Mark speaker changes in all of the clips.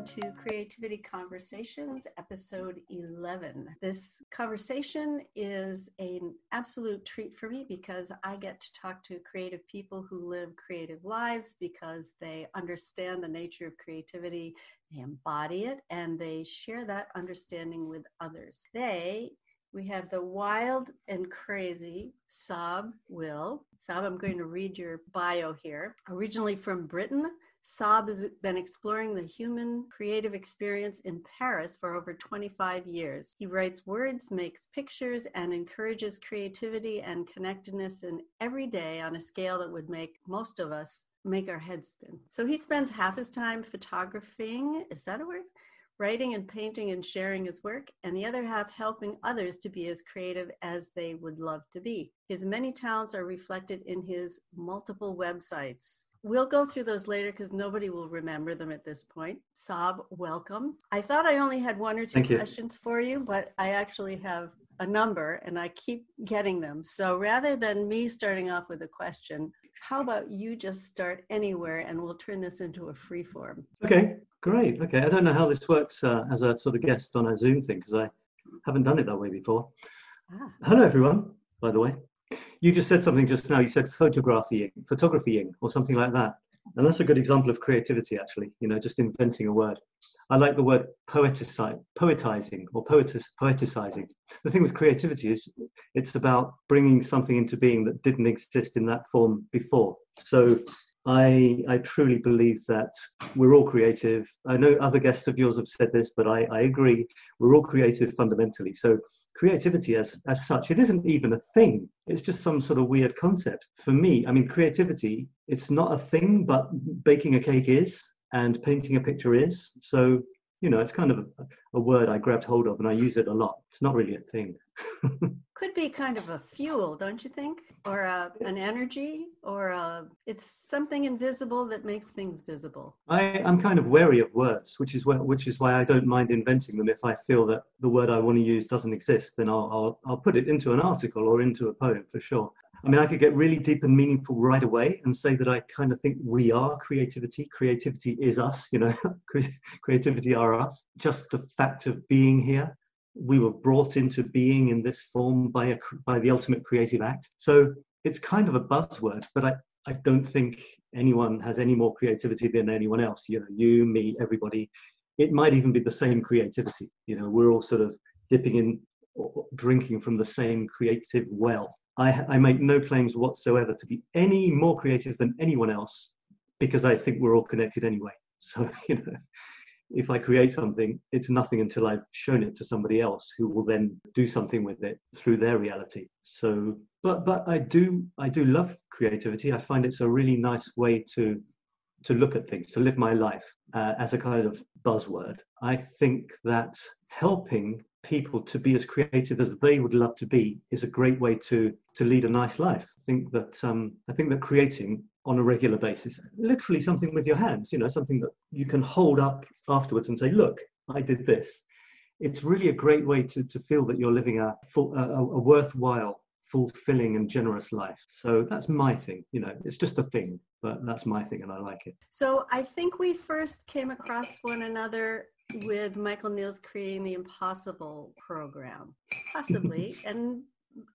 Speaker 1: welcome to Creativity Conversations, episode 11. This conversation is an absolute treat for me because I get to talk to creative people who live creative lives because they understand the nature of creativity, they embody it, and they share that understanding with others. Today, we have the wild and crazy Sab Will. Sab, I'm going to read your bio here. Originally from Britain, Sab has been exploring the human creative experience in Paris for over 25 years. He writes words, makes pictures, and encourages creativity and connectedness in every day on a scale that would make most of us make our heads spin. So he spends half his time photographing, is that a word? Writing and painting and sharing his work, and the other half helping others to be as creative as they would love to be. His many talents are reflected in his multiple websites We'll go through those later because nobody will remember them at this point. Sab, welcome. I thought I only had one or two questions for you, but I actually have a number and I keep getting them. So rather than me starting off with a question, how about you just start anywhere and we'll turn this into a free form?
Speaker 2: Okay, great. Okay, I don't know how this works uh, as a sort of guest on a Zoom thing because I haven't done it that way before. Ah. Hello, everyone, by the way you just said something just now. You said photographying, photographying, or something like that. And that's a good example of creativity, actually. You know, just inventing a word. I like the word poeticize, poetizing or poetis, poeticizing. The thing with creativity is it's about bringing something into being that didn't exist in that form before. So I, I truly believe that we're all creative. I know other guests of yours have said this, but I, I agree. We're all creative fundamentally. So creativity as, as such, it isn't even a thing. It's just some sort of weird concept. For me, I mean, creativity, it's not a thing, but baking a cake is, and painting a picture is. So, you know, it's kind of a, a word I grabbed hold of and I use it a lot. It's not really a thing.
Speaker 1: Could be kind of a fuel, don't you think? Or a, an energy, or a, it's something invisible that makes things visible.
Speaker 2: I, am kind of wary of words, which is why, which is why I don't mind inventing them. If I feel that the word I want to use doesn't exist, then I'll, I'll, I'll put it into an article or into a poem for sure. I mean, I could get really deep and meaningful right away and say that I kind of think we are creativity. Creativity is us, you know, creativity are us. Just the fact of being here we were brought into being in this form by a by the ultimate creative act. So it's kind of a buzzword, but I, I don't think anyone has any more creativity than anyone else. You know, you, me, everybody. It might even be the same creativity. You know, we're all sort of dipping in, drinking from the same creative well. I, I make no claims whatsoever to be any more creative than anyone else because I think we're all connected anyway. So, you know, if I create something, it's nothing until I've shown it to somebody else who will then do something with it through their reality. So, but but I do I do love creativity. I find it's a really nice way to to look at things, to live my life uh, as a kind of buzzword. I think that helping people to be as creative as they would love to be is a great way to to lead a nice life. I think that um, I think that creating on a regular basis. Literally something with your hands, you know, something that you can hold up afterwards and say, look, I did this. It's really a great way to, to feel that you're living a, full, a, a worthwhile, fulfilling and generous life. So that's my thing, you know, it's just a thing, but that's my thing and I like it.
Speaker 1: So I think we first came across one another with Michael Neill's Creating the Impossible program, possibly. and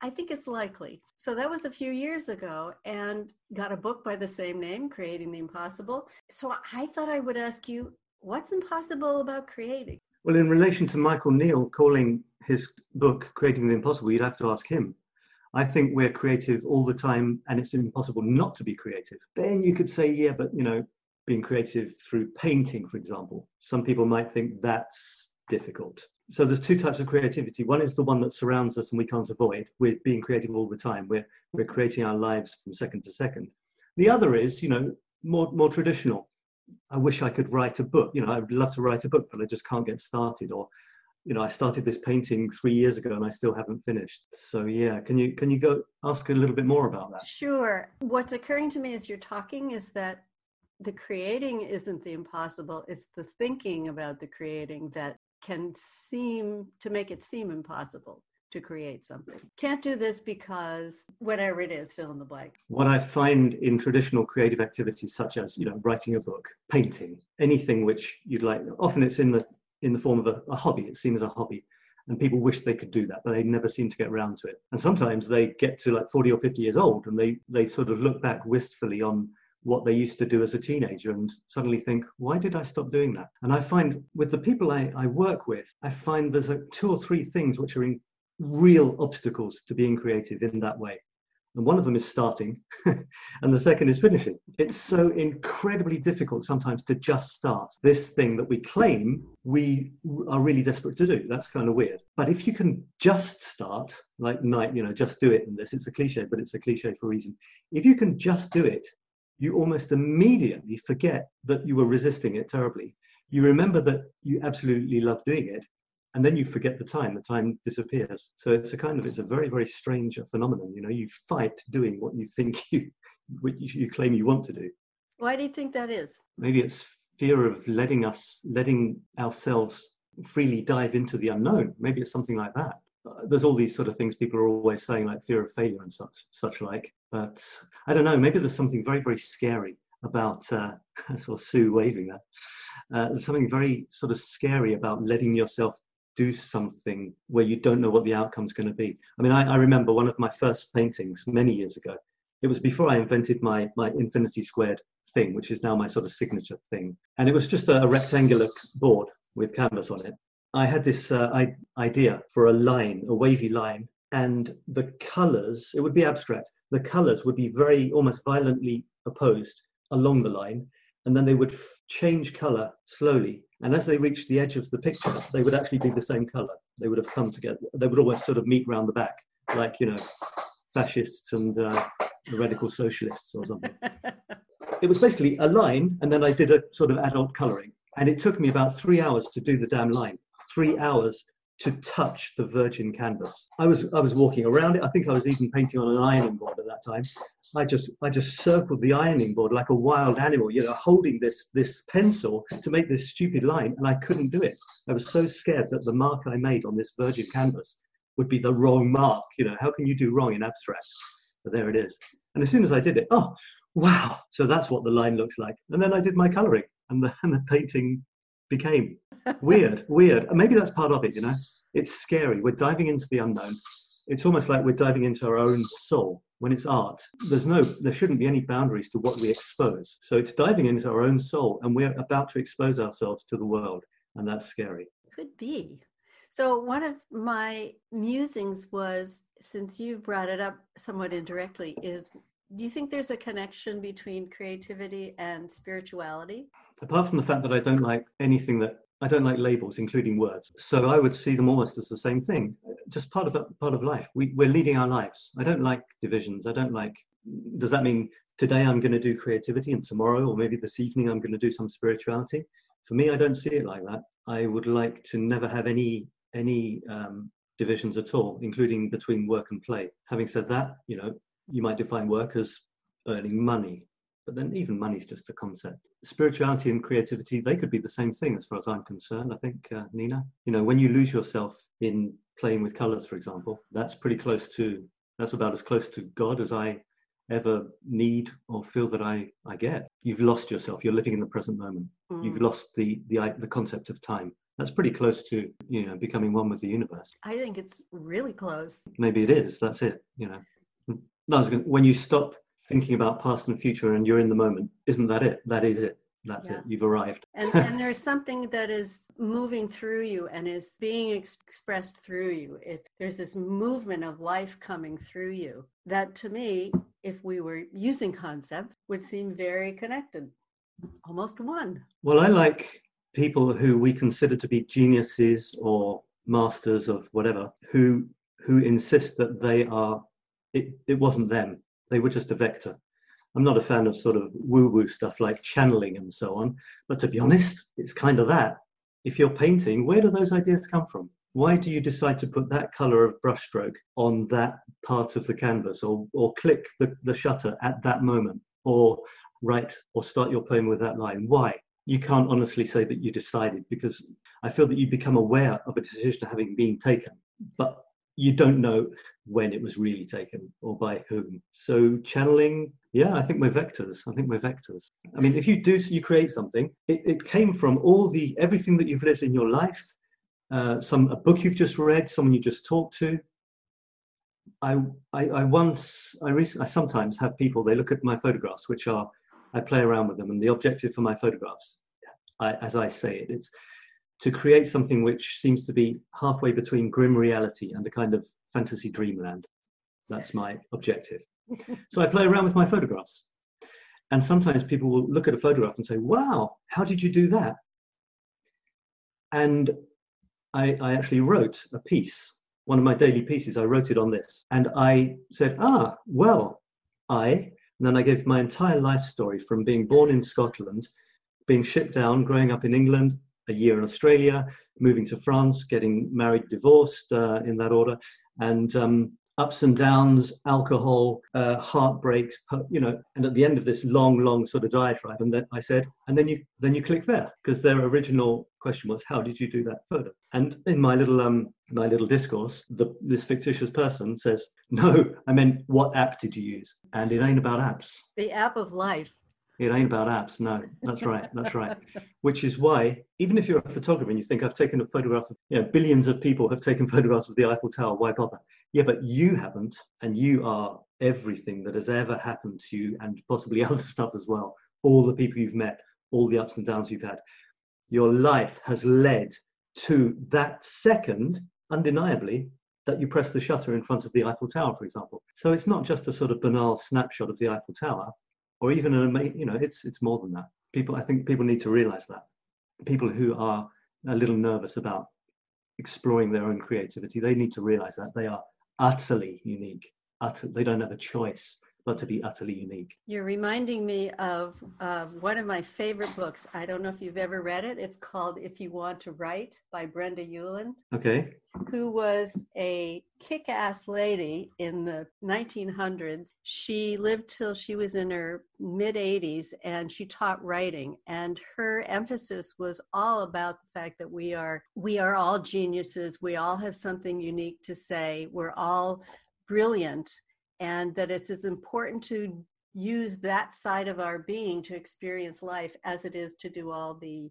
Speaker 1: I think it's likely. So that was a few years ago and got a book by the same name, Creating the Impossible. So I thought I would ask you, what's impossible about creating?
Speaker 2: Well, in relation to Michael Neal calling his book Creating the Impossible, you'd have to ask him. I think we're creative all the time and it's impossible not to be creative. Then you could say, yeah, but you know, being creative through painting, for example, some people might think that's difficult so there's two types of creativity. One is the one that surrounds us and we can't avoid. We're being creative all the time. We're we're creating our lives from second to second. The other is, you know, more more traditional. I wish I could write a book. You know, I'd love to write a book, but I just can't get started. Or, you know, I started this painting three years ago and I still haven't finished. So yeah, can you can you go ask a little bit more about that?
Speaker 1: Sure. What's occurring to me as you're talking is that the creating isn't the impossible it's the thinking about the creating that can seem to make it seem impossible. to create something. Can't do this because whatever it is, fill in the blank.
Speaker 2: What I find in traditional creative activities such as, you know, writing a book, painting, anything which you'd like, often it's in the in the form of a, a hobby, it's seen as a hobby. And people wish they could do that, but they never seem to get around to it. And sometimes they get to like 40 or 50 years old and they, they sort of look back wistfully on what they used to do as a teenager and suddenly think, why did I stop doing that? And I find with the people I, I work with, I find there's a, two or three things which are real obstacles to being creative in that way. And one of them is starting, and the second is finishing. It's so incredibly difficult sometimes to just start this thing that we claim we are really desperate to do. That's kind of weird. But if you can just start, like Nike, you know, just do it in this, it's a cliche, but it's a cliche for a reason. If you can just do it, you almost immediately forget that you were resisting it terribly. You remember that you absolutely love doing it, and then you forget the time. The time disappears. So it's a kind of it's a very very strange phenomenon. You know, you fight doing what you think you what you claim you want to do.
Speaker 1: Why do you think that is?
Speaker 2: Maybe it's fear of letting us letting ourselves freely dive into the unknown. Maybe it's something like that. Uh, there's all these sort of things people are always saying, like fear of failure and such, such like. But I don't know. Maybe there's something very, very scary about. Uh, I saw Sue waving there. Uh, there's something very sort of scary about letting yourself do something where you don't know what the outcome's going to be. I mean, I, I remember one of my first paintings many years ago. It was before I invented my my infinity squared thing, which is now my sort of signature thing. And it was just a, a rectangular board with canvas on it. I had this uh, I, idea for a line, a wavy line, and the colors, it would be abstract. The colors would be very almost violently opposed along the line, and then they would f- change color slowly. And as they reached the edge of the picture, they would actually be the same color. They would have come together. They would always sort of meet round the back, like, you know, fascists and uh, radical socialists or something. it was basically a line, and then I did a sort of adult coloring. And it took me about three hours to do the damn line three hours to touch the virgin canvas. I was I was walking around it. I think I was even painting on an ironing board at that time. I just I just circled the ironing board like a wild animal, you know, holding this this pencil to make this stupid line, and I couldn't do it. I was so scared that the mark I made on this virgin canvas would be the wrong mark. You know, how can you do wrong in abstract? But there it is. And as soon as I did it, oh wow! So that's what the line looks like. And then I did my colouring, and the and the painting became weird, weird. And maybe that's part of it, you know. It's scary. We're diving into the unknown. It's almost like we're diving into our own soul. When it's art, there's no, there shouldn't be any boundaries to what we expose. So it's diving into our own soul, and we're about to expose ourselves to the world, and that's scary.
Speaker 1: Could be. So one of my musings was, since you brought it up somewhat indirectly, is do you think there's a connection between creativity and spirituality?
Speaker 2: Apart from the fact that I don't like anything that I don't like labels, including words. So I would see them almost as the same thing, just part of part of life. We, we're leading our lives. I don't like divisions. I don't like. Does that mean today I'm going to do creativity and tomorrow, or maybe this evening I'm going to do some spirituality? For me, I don't see it like that. I would like to never have any any um, divisions at all, including between work and play. Having said that, you know, you might define work as earning money, but then even money's just a concept. Spirituality and creativity, they could be the same thing as far as I'm concerned. I think, uh, Nina, you know, when you lose yourself in playing with colors, for example, that's pretty close to, that's about as close to God as I ever need or feel that I, I get. You've lost yourself. You're living in the present moment. Mm. You've lost the, the, the concept of time. That's pretty close to, you know, becoming one with the universe.
Speaker 1: I think it's really close.
Speaker 2: Maybe it is. That's it, you know. No, gonna, when you stop thinking about past and future and you're in the moment, isn't that it? That is it. That's yeah. it. You've arrived.
Speaker 1: and, and there's something that is moving through you and is being ex- expressed through you. It's there's this movement of life coming through you that to me, if we were using concepts, would seem very connected, almost one.
Speaker 2: Well, I like people who we consider to be geniuses or masters of whatever, who who insist that they are it, it wasn't them. They were just a vector. I'm not a fan of sort of woo woo stuff like channeling and so on, but to be honest, it's kind of that. If you're painting, where do those ideas come from? Why do you decide to put that color of brushstroke on that part of the canvas or, or click the, the shutter at that moment or write or start your poem with that line? Why? You can't honestly say that you decided because I feel that you become aware of a decision having been taken. But you don't know when it was really taken or by whom. So channeling, yeah, I think we're vectors. I think we're vectors. I mean, if you do, you create something. It, it came from all the everything that you've lived in your life. Uh, some a book you've just read, someone you just talked to. I, I, I once, I, rec- I sometimes have people. They look at my photographs, which are, I play around with them, and the objective for my photographs, I, as I say it, it's to create something which seems to be halfway between grim reality and a kind of fantasy dreamland. That's my objective. so I play around with my photographs. And sometimes people will look at a photograph and say, wow, how did you do that? And I, I actually wrote a piece, one of my daily pieces, I wrote it on this. And I said, ah, well, I, and then I gave my entire life story from being born in Scotland, being shipped down, growing up in England, a year in Australia, moving to France, getting married, divorced uh, in that order, and um, ups and downs, alcohol, uh, heartbreaks, you know. And at the end of this long, long sort of diatribe, and then I said, and then you then you click there because their original question was, how did you do that photo? And in my little um my little discourse, the, this fictitious person says, no, I meant what app did you use? And it ain't about apps.
Speaker 1: The app of life.
Speaker 2: It ain't about apps. No, that's right. That's right. Which is why, even if you're a photographer and you think I've taken a photograph, of, you know, billions of people have taken photographs of the Eiffel Tower. Why bother? Yeah, but you haven't, and you are everything that has ever happened to you, and possibly other stuff as well. All the people you've met, all the ups and downs you've had. Your life has led to that second, undeniably, that you press the shutter in front of the Eiffel Tower, for example. So it's not just a sort of banal snapshot of the Eiffel Tower or even an you know it's it's more than that. People i think people need to realize that. People who are a little nervous about exploring their own creativity they need to realize that they are utterly unique utter, they don't have a choice but to be utterly unique.
Speaker 1: You're reminding me of uh, one of my favorite books. I don't know if you've ever read it. It's called If You Want to Write by Brenda Ueland.
Speaker 2: Okay.
Speaker 1: Who was a kick ass lady in the 1900s. She lived till she was in her mid 80s and she taught writing. And her emphasis was all about the fact that we are, we are all geniuses. We all have something unique to say. We're all brilliant and that it's as important to use that side of our being to experience life as it is to do all the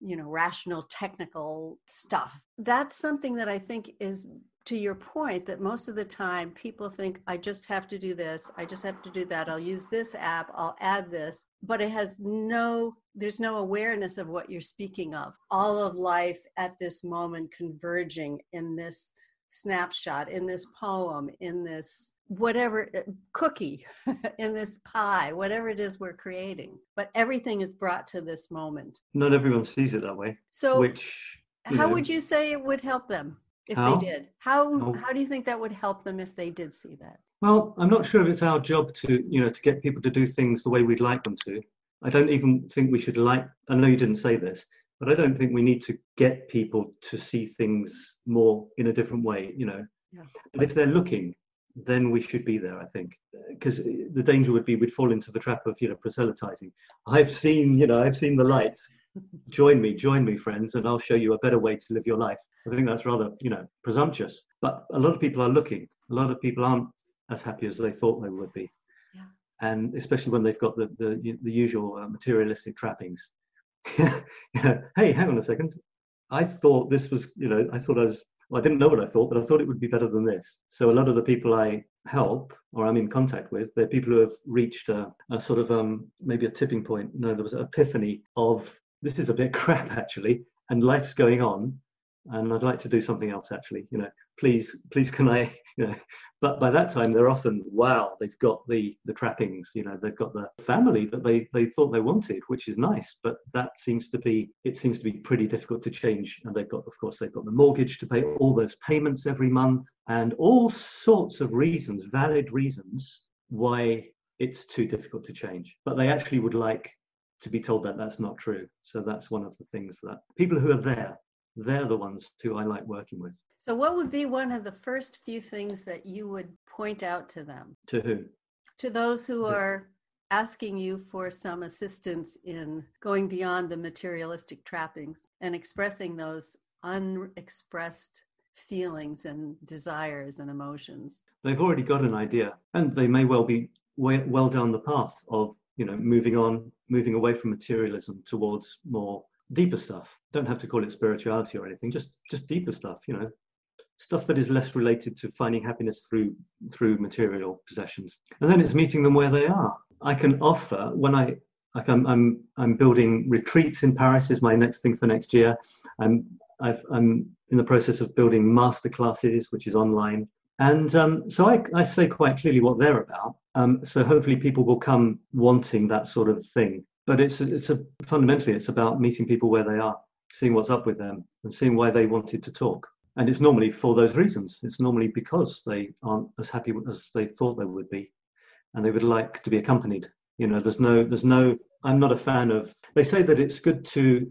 Speaker 1: you know rational technical stuff. That's something that i think is to your point that most of the time people think i just have to do this i just have to do that i'll use this app i'll add this but it has no there's no awareness of what you're speaking of. All of life at this moment converging in this snapshot in this poem in this whatever uh, cookie in this pie, whatever it is we're creating. But everything is brought to this moment.
Speaker 2: Not everyone sees it that way.
Speaker 1: So,
Speaker 2: which
Speaker 1: how know, would you say it would help them if how? they did? How oh. how do you think that would help them if they did see that?
Speaker 2: Well, I'm not sure if it's our job to you know to get people to do things the way we'd like them to. I don't even think we should like. I know you didn't say this, but I don't think we need to get people to see things more in a different way. You know, yeah. but if they're looking then we should be there, I think, because the danger would be we'd fall into the trap of you know proselytizing. I've seen you know I've seen the light. Join me, join me, friends, and I'll show you a better way to live your life. I think that's rather you know presumptuous, but a lot of people are looking. A lot of people aren't as happy as they thought they would be, yeah. and especially when they've got the the, the usual uh, materialistic trappings. yeah. Hey, hang on a second. I thought this was you know I thought I was well, I didn't know what I thought, but I thought it would be better than this. So a lot of the people I help or I'm in contact with, they're people who have reached a, a sort of um, maybe a tipping point. No, there was an epiphany of this is a bit crap actually, and life's going on, and I'd like to do something else actually. You know, please, please, can I? You know, but by that time they're often wow they've got the the trappings you know they've got the family that they they thought they wanted which is nice but that seems to be it seems to be pretty difficult to change and they've got of course they've got the mortgage to pay all those payments every month and all sorts of reasons valid reasons why it's too difficult to change but they actually would like to be told that that's not true so that's one of the things that people who are there they're the ones who I like working with.
Speaker 1: So, what would be one of the first few things that you would point out to them?
Speaker 2: To who?
Speaker 1: To those who are asking you for some assistance in going beyond the materialistic trappings and expressing those unexpressed feelings and desires and emotions.
Speaker 2: They've already got an idea, and they may well be way, well down the path of you know moving on, moving away from materialism towards more deeper stuff. Don't have to call it spirituality or anything. Just just deeper stuff. You know, stuff that is less related to finding happiness through through material possessions. And then it's meeting them where they are. I can offer when I like I'm I'm I'm building retreats in Paris is my next thing for next year. I'm I've, I'm in the process of building master classes, which is online. And um, so I, I, say quite clearly what they're about. Um, so hopefully people will come wanting that sort of thing. But it's it's a fundamentally it's about meeting people where they are, seeing what's up with them, and seeing why they wanted to talk. And it's normally for those reasons. It's normally because they aren't as happy as they thought they would be, and they would like to be accompanied. You know, there's no there's no. I'm not a fan of. They say that it's good to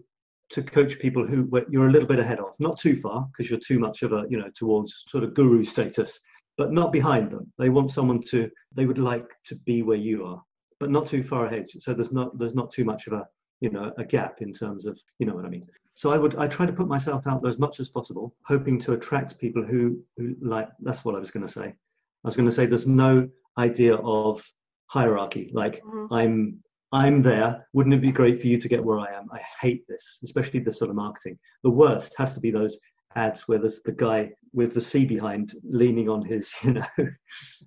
Speaker 2: to coach people who you're a little bit ahead of, not too far because you're too much of a you know towards sort of guru status, but not behind them. They want someone to they would like to be where you are, but not too far ahead. So there's not there's not too much of a you know a gap in terms of you know what I mean. So I would I try to put myself out there as much as possible, hoping to attract people who, who like. That's what I was going to say. I was going to say there's no idea of hierarchy. Like mm-hmm. I'm I'm there. Wouldn't it be great for you to get where I am? I hate this, especially this sort of marketing. The worst has to be those ads where there's the guy with the C behind leaning on his, you know,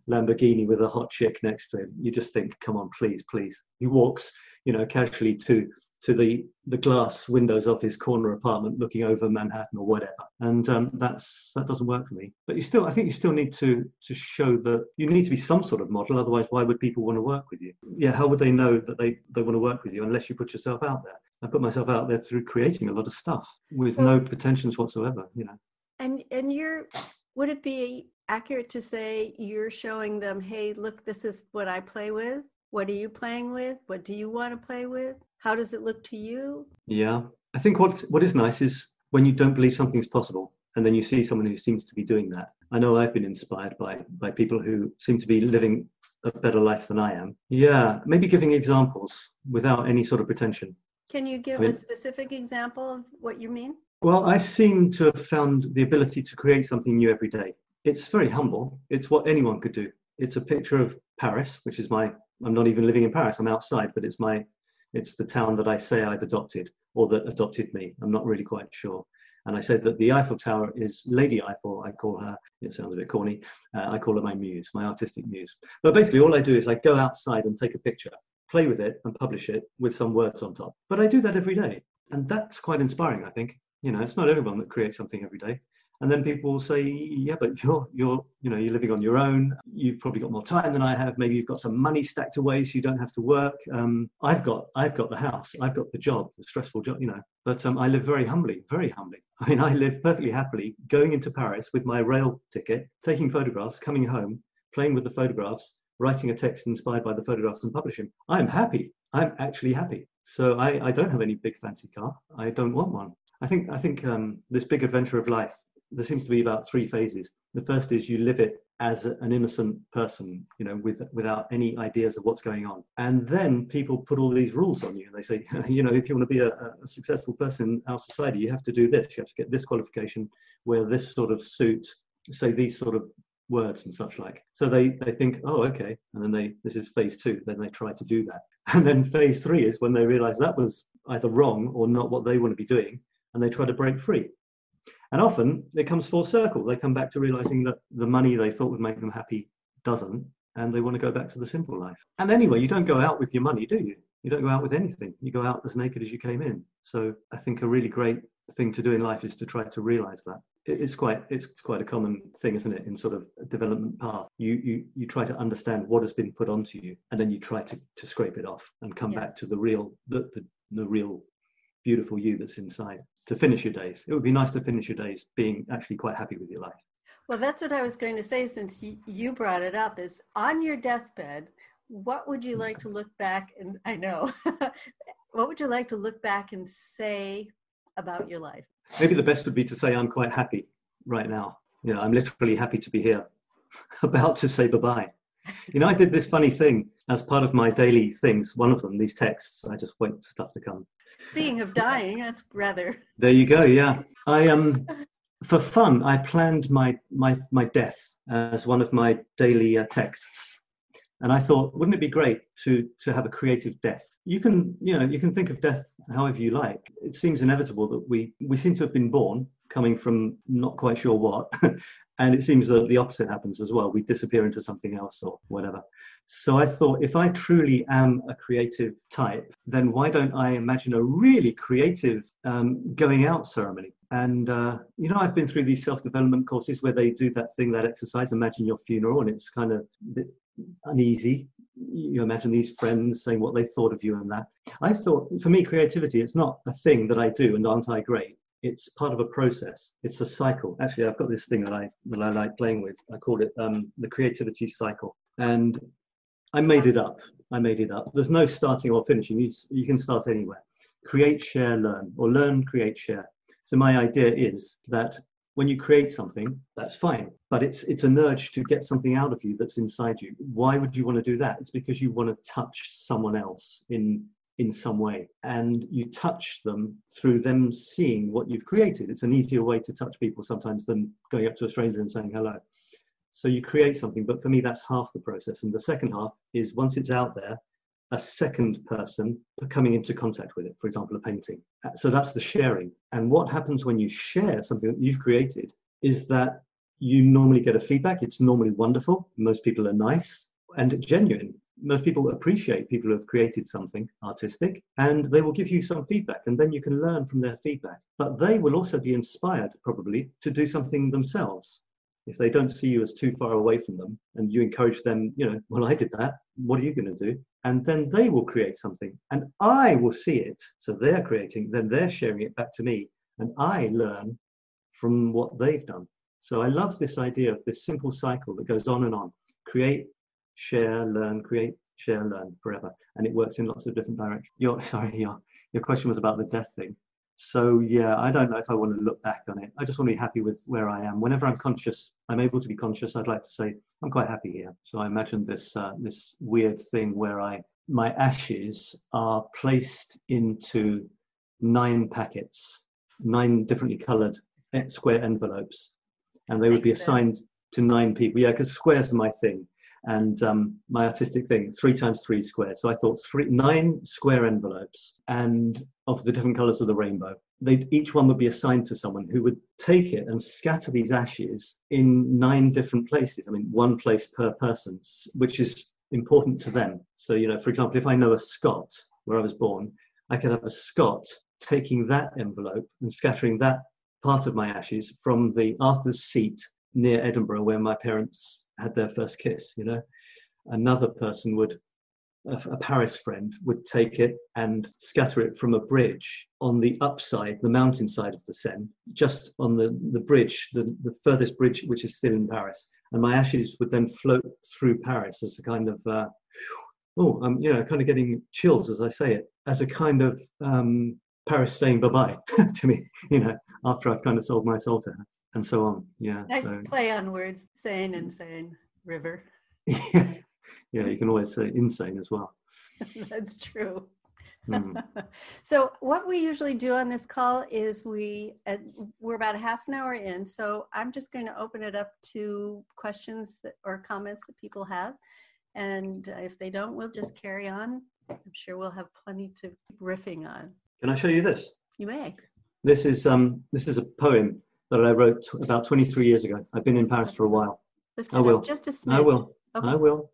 Speaker 2: Lamborghini with a hot chick next to him. You just think, come on, please, please. He walks, you know, casually to to the the glass windows of his corner apartment looking over Manhattan or whatever. And um, that's that doesn't work for me. But you still, I think you still need to to show that you need to be some sort of model. Otherwise, why would people want to work with you? Yeah, how would they know that they they want to work with you unless you put yourself out there? I put myself out there through creating a lot of stuff with no pretensions whatsoever. You know.
Speaker 1: And and you're would it be accurate to say you're showing them, hey, look, this is what I play with. What are you playing with? What do you want to play with? How does it look to you?
Speaker 2: Yeah, I think what what is nice is when you don't believe something's possible, and then you see someone who seems to be doing that. I know I've been inspired by by people who seem to be living a better life than I am. Yeah, maybe giving examples without any sort of pretension.
Speaker 1: Can you give I mean, a specific example of what you mean?
Speaker 2: Well, I seem to have found the ability to create something new every day. It's very humble. It's what anyone could do. It's a picture of Paris, which is my I'm not even living in Paris. I'm outside, but it's my it's the town that I say I've adopted or that adopted me. I'm not really quite sure. And I said that the Eiffel Tower is Lady Eiffel. I call her, it sounds a bit corny, uh, I call her my muse, my artistic muse. But basically, all I do is I go outside and take a picture, play with it, and publish it with some words on top. But I do that every day. And that's quite inspiring, I think. You know, it's not everyone that creates something every day and then people will say yeah but you're you're you know you're living on your own. You've probably got more time than i have. Maybe you've got some money stacked away so you don't have to work. Um, i've got i've got the house. I've got the job the stressful job you know. But um, i live very humbly very humbly. I mean i live perfectly happily going into paris with my rail ticket taking photographs coming home playing with the photographs writing a text inspired by the photographs and publishing. I'm happy. I'm actually happy. So i, I don't have any big fancy car. I don't want one. I think I think um, this big adventure of life there seems to be about three phases. The first is you live it as an innocent person, you know, with without any ideas of what's going on. And then people put all these rules on you. And they say, you know, if you want to be a, a, successful person in our society, you have to do this. You have to get this qualification, wear this sort of suit, say these sort of words and such like. So they they think, oh, okay, and then they this is phase two. Then they try to do that. And then phase three is when they realize that was either wrong or not what they want to be doing, and they try to break free. And often it comes full circle. They come back to realizing that the money they thought would make them happy doesn't, and they want to go back to the simple life. And anyway, you don't go out with your money, do you? You don't go out with anything. You go out as naked as you came in. So I think a really great thing to do in life is to try to realize that. It's quite it's quite a common thing, isn't it, in sort of development path. You you you try to understand what has been put onto you, and then you try to, to scrape it off and come yeah. back to the real the, the the real beautiful you that's inside to finish your days. It would be nice to finish your days being actually quite happy with your life.
Speaker 1: Well, that's what I was going to say since you brought it up is on your deathbed, what would you like to look back and I know, what would you like to look back and say about your life?
Speaker 2: Maybe the best would be to say I'm quite happy right now. You know, I'm literally happy to be here, about to say bye-bye. You know, I did this funny thing as part of my daily things. One of them, these texts, I just wait for stuff to come.
Speaker 1: Speaking of dying, that's rather.
Speaker 2: There you go. Yeah, I um, for fun, I planned my, my, my death as one of my daily uh, texts. And I thought, wouldn't it be great to, to have a creative death? You can, you know, you can think of death however you like. It seems inevitable that we, we seem to have been born coming from not quite sure what. and it seems that the opposite happens as well. We disappear into something else or whatever. So I thought, if I truly am a creative type, then why don't I imagine a really creative um, going out ceremony? And, uh, you know, I've been through these self development courses where they do that thing, that exercise, imagine your funeral, and it's kind of a bit uneasy. You imagine these friends saying what they thought of you and that. I thought, for me, creativity, it's not a thing that I do and aren't I great? It's part of a process. It's a cycle. Actually, I've got this thing that I that I like playing with. I call it um, the creativity cycle, and I made it up. I made it up. There's no starting or finishing. You, you can start anywhere. Create, share, learn, or learn, create, share. So my idea is that when you create something, that's fine, but it's it's an urge to get something out of you that's inside you. Why would you want to do that? It's because you want to touch someone else in in some way, and you touch them through them seeing what you've created. It's an easier way to touch people sometimes than going up to a stranger and saying hello. So you create something, but for me, that's half the process. And the second half is once it's out there, a second person coming into contact with it, for example, a painting. Uh, so that's the sharing. And what happens when you share something that you've created is that you normally get a feedback. It's normally wonderful. Most people are nice and genuine. Most people appreciate people who have created something artistic and they will give you some feedback and then you can learn from their feedback. But they will also be inspired, probably, to do something themselves. If they don't see you as too far away from them and you encourage them you know well i did that. What are you going to do? And then they will create something and i will see it. So they're creating then they're sharing it back to me and i learn from what they've done. So i love this idea of this simple cycle that goes on and on. Create share learn create share learn forever and it works in lots of different directions your sorry your your question was about the death thing so yeah, I don't know if I want to look back on it. I just want to be happy with where I am. Whenever I'm conscious, I'm able to be conscious. I'd like to say I'm quite happy here. So I imagine this uh, this weird thing where I my ashes are placed into nine packets, nine differently coloured square envelopes, and they would be assigned to nine people. Yeah, because squares are my thing and um, my artistic thing, three times three squared. So I thought three, nine square envelopes and of the different colors of the rainbow. They each one would be assigned to someone who would take it and scatter these ashes in nine different places. I mean, one place per person, which is important to them. So, you know, for example, if I know a Scot where I was born, I could have a Scot taking that envelope and scattering that part of my ashes from the Arthur's Seat near Edinburgh, where my parents had their first kiss, you know. Another person would, a, Paris friend, would take it and scatter it from a bridge on the upside, the mountainside of the Seine, just on the, the bridge, the, the furthest bridge which is still in Paris. And my ashes would then float through Paris as a kind of, uh, oh, I'm, you know, kind of getting chills as I say it, as a kind of um, Paris saying bye bye to me, you know, after I've kind of sold my soul to her and so on. Yeah.
Speaker 1: Nice so. play on words, sane and sane, river.
Speaker 2: yeah, you can always say insane as well.
Speaker 1: That's true. Mm. so what we usually do on this call is we uh, we're about a half an hour in so i'm just going to open it up to questions that, or comments that people have and if they don't we'll just carry on i'm sure we'll have plenty to keep riffing on
Speaker 2: can i show you this
Speaker 1: you may
Speaker 2: this is um this is a poem that I wrote about 23 years ago. I've been in Paris for a while. I will.
Speaker 1: Just a
Speaker 2: smidge. I will. Okay. I will.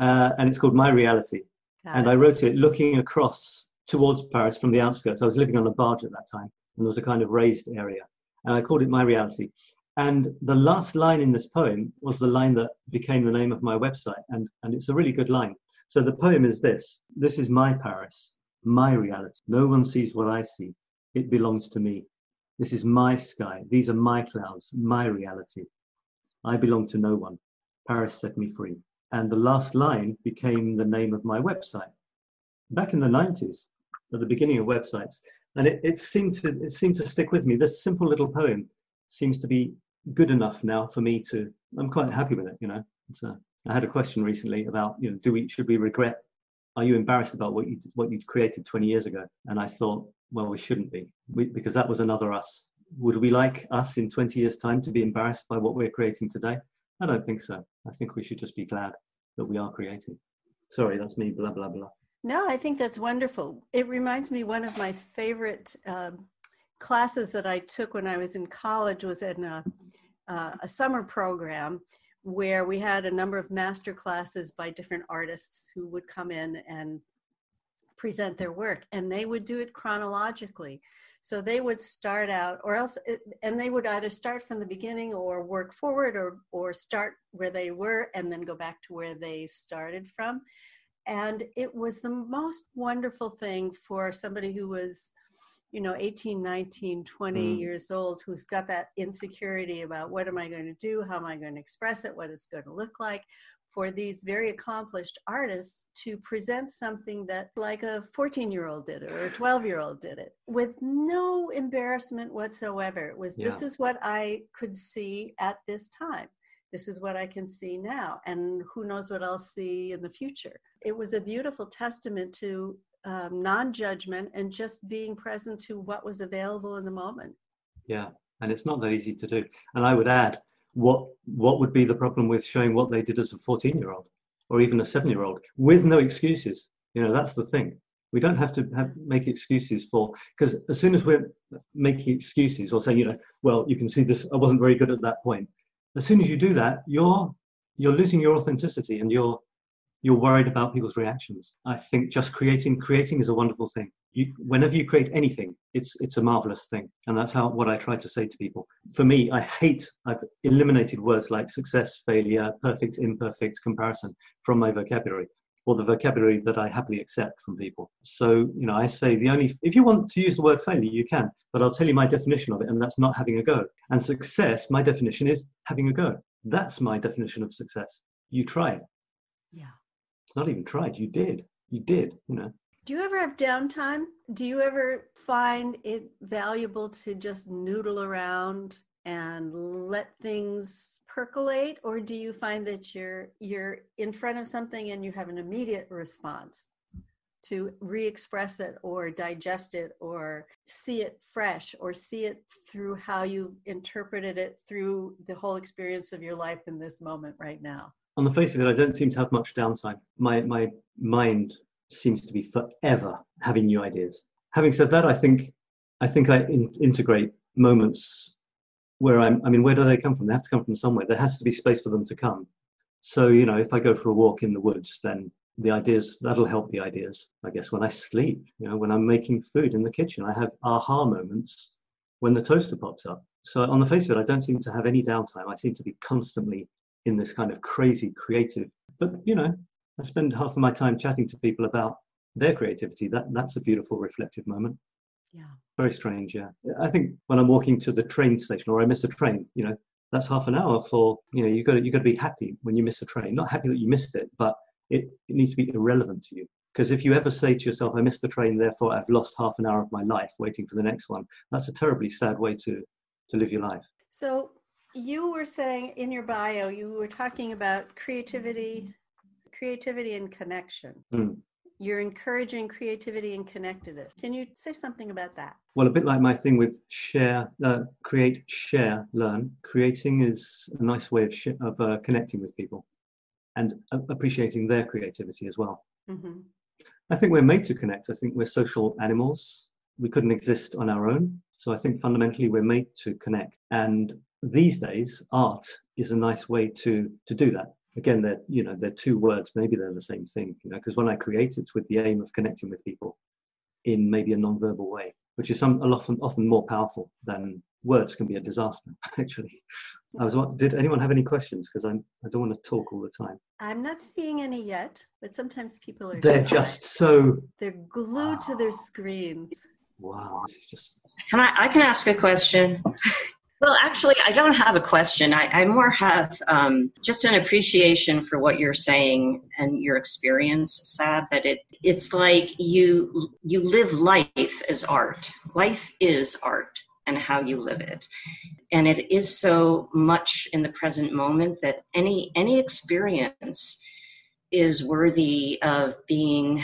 Speaker 2: uh, and it's called My Reality. Got and it. I wrote it looking across towards Paris from the outskirts. I was living on a barge at that time, and there was a kind of raised area. And I called it My Reality. And the last line in this poem was the line that became the name of my website. And, and it's a really good line. So the poem is this This is my Paris, my reality. No one sees what I see. It belongs to me. This is my sky. These are my clouds, my reality. I belong to no one. Paris set me free. And the last line became the name of my website. Back in the 90s, at the beginning of websites, and it, it seemed to it seemed to stick with me. This simple little poem seems to be good enough now for me to. I'm quite happy with it. You know, uh, I had a question recently about you know, do we should we regret? Are you embarrassed about what you what you created 20 years ago? And I thought well, we shouldn't be, we, because that was another us. would we like us in 20 years' time to be embarrassed by what we're creating today? I don't think so. I think we should just be glad that we are creating. Sorry, that's me, blah, blah, blah.
Speaker 1: No, I think that's wonderful. It reminds me one of my favorite um, classes that I took when I was in college was in a, uh, a summer program where we had a number of master classes by different artists who would come in and present their work and they would do it chronologically. So they would start out or else and they would either start from the beginning or work forward or or start where they were and then go back to where they started from. And it was the most wonderful thing for somebody who was you know 18 19 20 mm. years old who's got that insecurity about what am i going to do? How am i going to express it? What it's going to look like for these very accomplished artists to present something that like a 14 year old did it or a 12 year old did it with no embarrassment whatsoever. It was yeah. this is what i could see at this time. This is what i can see now and who knows what i'll see in the future. It was a beautiful testament to um, non-judgment and just being present to what was available in the moment.
Speaker 2: Yeah and it's not that easy to do. And i would add what what would be the problem with showing what they did as a 14 year old or even a 7 year old with no excuses? You know that's the thing. We don't have to have, make excuses for because as soon as we're making excuses or saying you know well you can see this i wasn't very good at that point as soon as you do that you're you're losing your authenticity and you're you're worried about people's reactions. I think just creating creating is a wonderful thing you, whenever you create anything, it's it's a marvelous thing, and that's how what I try to say to people. For me, I hate I've eliminated words like success, failure, perfect, imperfect, comparison from my vocabulary, or the vocabulary that I happily accept from people. So you know, I say the only if you want to use the word failure, you can, but I'll tell you my definition of it, and that's not having a go. And success, my definition is having a go. That's my definition of success. You try it.
Speaker 1: Yeah.
Speaker 2: It's not even tried. You did. You did. You know.
Speaker 1: Do you ever have downtime? Do you ever find it valuable to just noodle around and let things percolate? Or do you find that you're you're in front of something and you have an immediate response to re-express it or digest it or see it fresh or see it through how you interpreted it through the whole experience of your life in this moment right now?
Speaker 2: On the face of it i don't seem to have much downtime. My my mind seems to be forever having new ideas. Having said that, I think I think I in, integrate moments where I'm. I mean, where do they come from? They have to come from somewhere. There has to be space for them to come. So you know, if I go for a walk in the woods, then the ideas that'll help the ideas. I guess when I sleep, you know, when I'm making food in the kitchen, I have aha moments when the toaster pops up. So on the face of it, I don't seem to have any downtime. I seem to be constantly in this kind of crazy creative. But you know, I spend half of my time chatting to people about their creativity. That that's a beautiful reflective moment.
Speaker 1: Yeah.
Speaker 2: Very strange. Yeah. I think when I'm walking to the train station or I miss a train, you know, that's half an hour for you know you got you got to be happy when you miss a train. Not happy that you missed it, but it, it needs to be irrelevant to you. Because if you ever say to yourself, "I missed the train, therefore I've lost half an hour of my life waiting for the next one," that's a terribly sad way to to live your life.
Speaker 1: So you were saying in your bio, you were talking about creativity, creativity and connection. Mm. You're encouraging creativity and connectedness. Can you say something about that?
Speaker 2: Well, a bit like my thing with share, uh, create, share, learn. Creating is a nice way of, sh- of uh, connecting with people and uh, appreciating their creativity as well. Mm-hmm. I think we're made to connect. I think we're social animals. We couldn't exist on our own. So I think fundamentally we're made to connect. And these days, art is a nice way to to do that again they're you know they're two words maybe they're the same thing you know because when i create it's with the aim of connecting with people in maybe a non-verbal way which is some often often more powerful than words can be a disaster actually. I was did anyone have any questions? Because i'm i don't want to talk all the time.
Speaker 1: I'm not seeing any yet but sometimes people are
Speaker 2: they're just so
Speaker 1: they're glued wow. to their screens.
Speaker 2: Wow this is just
Speaker 3: can i i can ask a question well, actually, I don't have a question. I, I more have um, just an appreciation for what you're saying and your experience, Sab. That it it's like you you live life as art. Life is art, and how you live it, and it is so much in the present moment that any any experience is worthy of being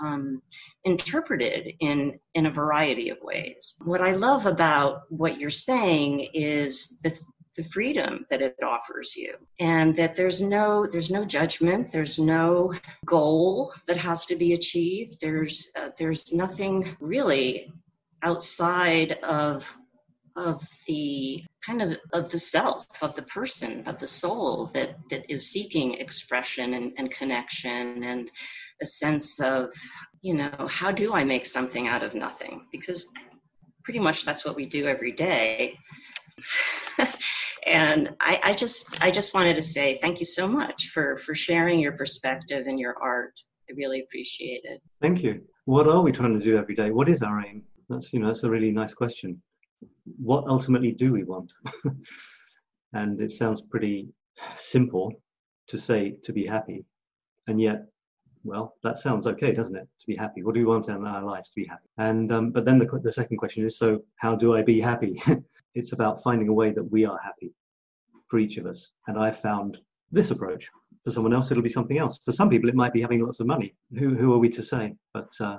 Speaker 3: um, interpreted in in a variety of ways. What I love about what you're saying is the the freedom that it offers you and that there's no there's no judgment there's no goal that has to be achieved there's uh, there's nothing really outside of of the kind of of the self of the person of the soul that that is seeking expression and, and connection and a sense of you know how do i make something out of nothing? Because pretty much that's what we do every day. And I, I just i just wanted to say thank you so much for for sharing your perspective and your art. I really appreciate it.
Speaker 2: Thank you. What are we trying to do every day? What is our aim? That's you know that's a really nice question. What ultimately do we want? and it sounds pretty simple to say to be happy. And yet, well, that sounds okay, doesn't it? To be happy. What do we want in our lives to be happy? And um, but then the, the second question is, so how do I be happy? it's about finding a way that we are happy for each of us. And I've found this approach. For someone else, it'll be something else. For some people, it might be having lots of money. Who who are we to say? But uh,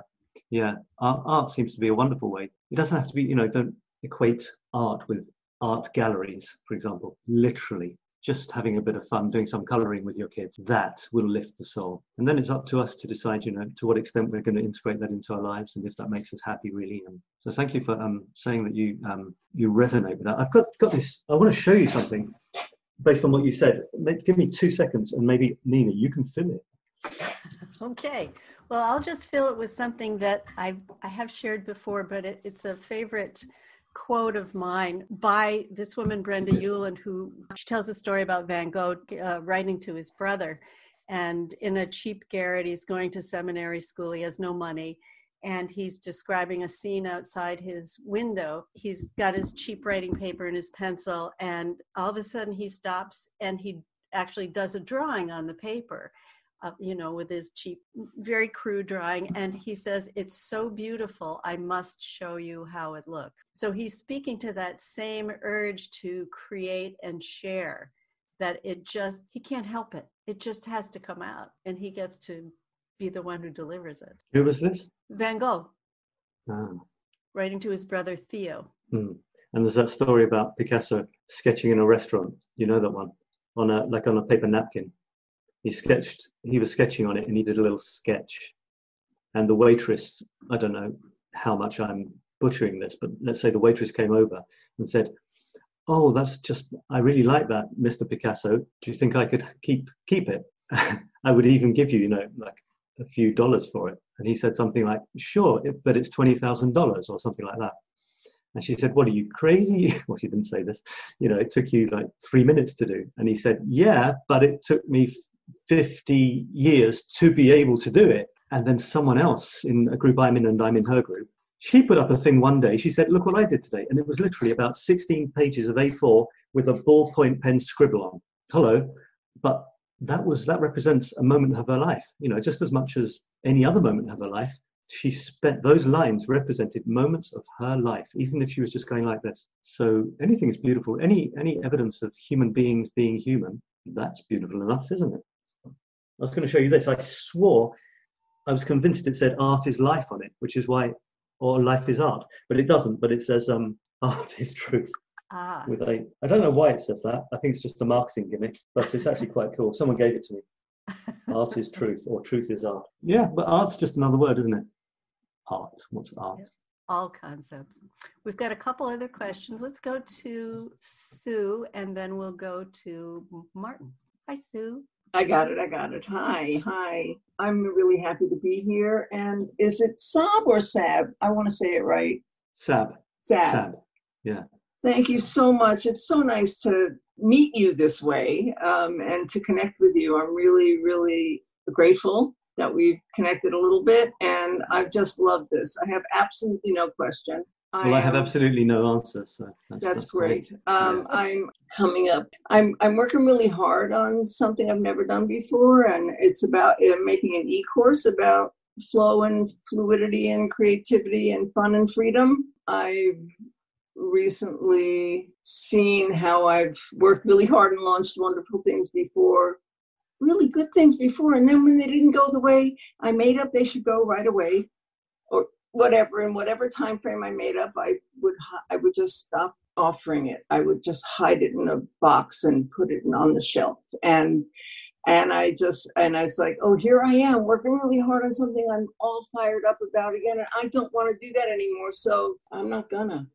Speaker 2: yeah, art, art seems to be a wonderful way. It doesn't have to be, you know, don't equate art with art galleries, for example, literally just having a bit of fun doing some coloring with your kids that will lift the soul. And then it's up to us to decide you know to what extent we're going to integrate that into our lives and if that makes us happy really. And so thank you for um, saying that you um, you resonate with that. I've got got this i want to show you something based on what you said. Give me two seconds and maybe nina you can fill it.
Speaker 1: Okay. Well i'll just fill it with something that i i have shared before but it, it's a favorite quote of mine by this woman, Brenda Ueland, who she tells a story about Van Gogh uh, writing to his brother. And in a cheap garret, he's going to seminary school. He has no money. And he's describing a scene outside his window. He's got his cheap writing paper and his pencil. And all of a sudden, he stops and he actually does a drawing on the paper uh, you know, with his cheap, very crude drawing. And he says, It's so beautiful, I must show you how it looks. So he's speaking to that same urge to create and share that it just, he can't help it. It just has to come out. And he gets to be the one who delivers it.
Speaker 2: Who was this?
Speaker 1: Van Gogh. Ah. Writing to his brother Theo.
Speaker 2: Hmm. And there's that story about Picasso sketching in a restaurant. You know that one? On a like on a paper napkin he sketched he was sketching on it and he did a little sketch and the waitress i don't know how much i'm butchering this but let's say the waitress came over and said oh that's just i really like that mr picasso do you think i could keep keep it i would even give you you know like a few dollars for it and he said something like sure but it's $20000 or something like that and she said, What are you crazy? well, she didn't say this. You know, it took you like three minutes to do. And he said, Yeah, but it took me 50 years to be able to do it. And then someone else in a group I'm in and I'm in her group, she put up a thing one day. She said, Look what I did today. And it was literally about 16 pages of A4 with a ballpoint pen scribble on. Hello. But that was that represents a moment of her life, you know, just as much as any other moment of her life. She spent those lines represented moments of her life, even if she was just going like this. So anything is beautiful. Any any evidence of human beings being human, that's beautiful enough, isn't it? I was going to show you this. I swore I was convinced it said art is life on it, which is why, or life is art, but it doesn't. But it says um, art is truth. Ah. With a, I don't know why it says that. I think it's just a marketing gimmick, but it's actually quite cool. Someone gave it to me. art is truth, or truth is art. Yeah, but art's just another word, isn't it? Art. What's art?
Speaker 1: All concepts. We've got a couple other questions. Let's go to Sue, and then we'll go to Martin. Hi, Sue.
Speaker 4: I got it. I got it. Hi, hi. I'm really happy to be here. And is it Sab or Sab? I want to say it right.
Speaker 2: Sab.
Speaker 4: Sab.
Speaker 2: Sab. Yeah.
Speaker 4: Thank you so much. It's so nice to meet you this way um, and to connect with you. I'm really, really grateful that we've connected a little bit, and I've just loved this. I have absolutely no question.
Speaker 2: Well, I, have absolutely no answer, so
Speaker 4: that's, that's, that's great. Um, yeah. I'm coming up. I'm I'm working really hard on something I've never done before, and it's about uh, making an e-course about flow and fluidity and creativity and fun and freedom. I've recently seen how I've worked really hard and launched wonderful things before really good things before. And then when they didn't go the way I made up, they should go right away whatever. In whatever time frame I made up, I would, I would just stop offering it. I would just hide it in a box and put it on the shelf. And and I just and I was like, oh, here I am working really hard on something I'm all fired up about again, and I don't want to do that anymore. So I'm not gonna.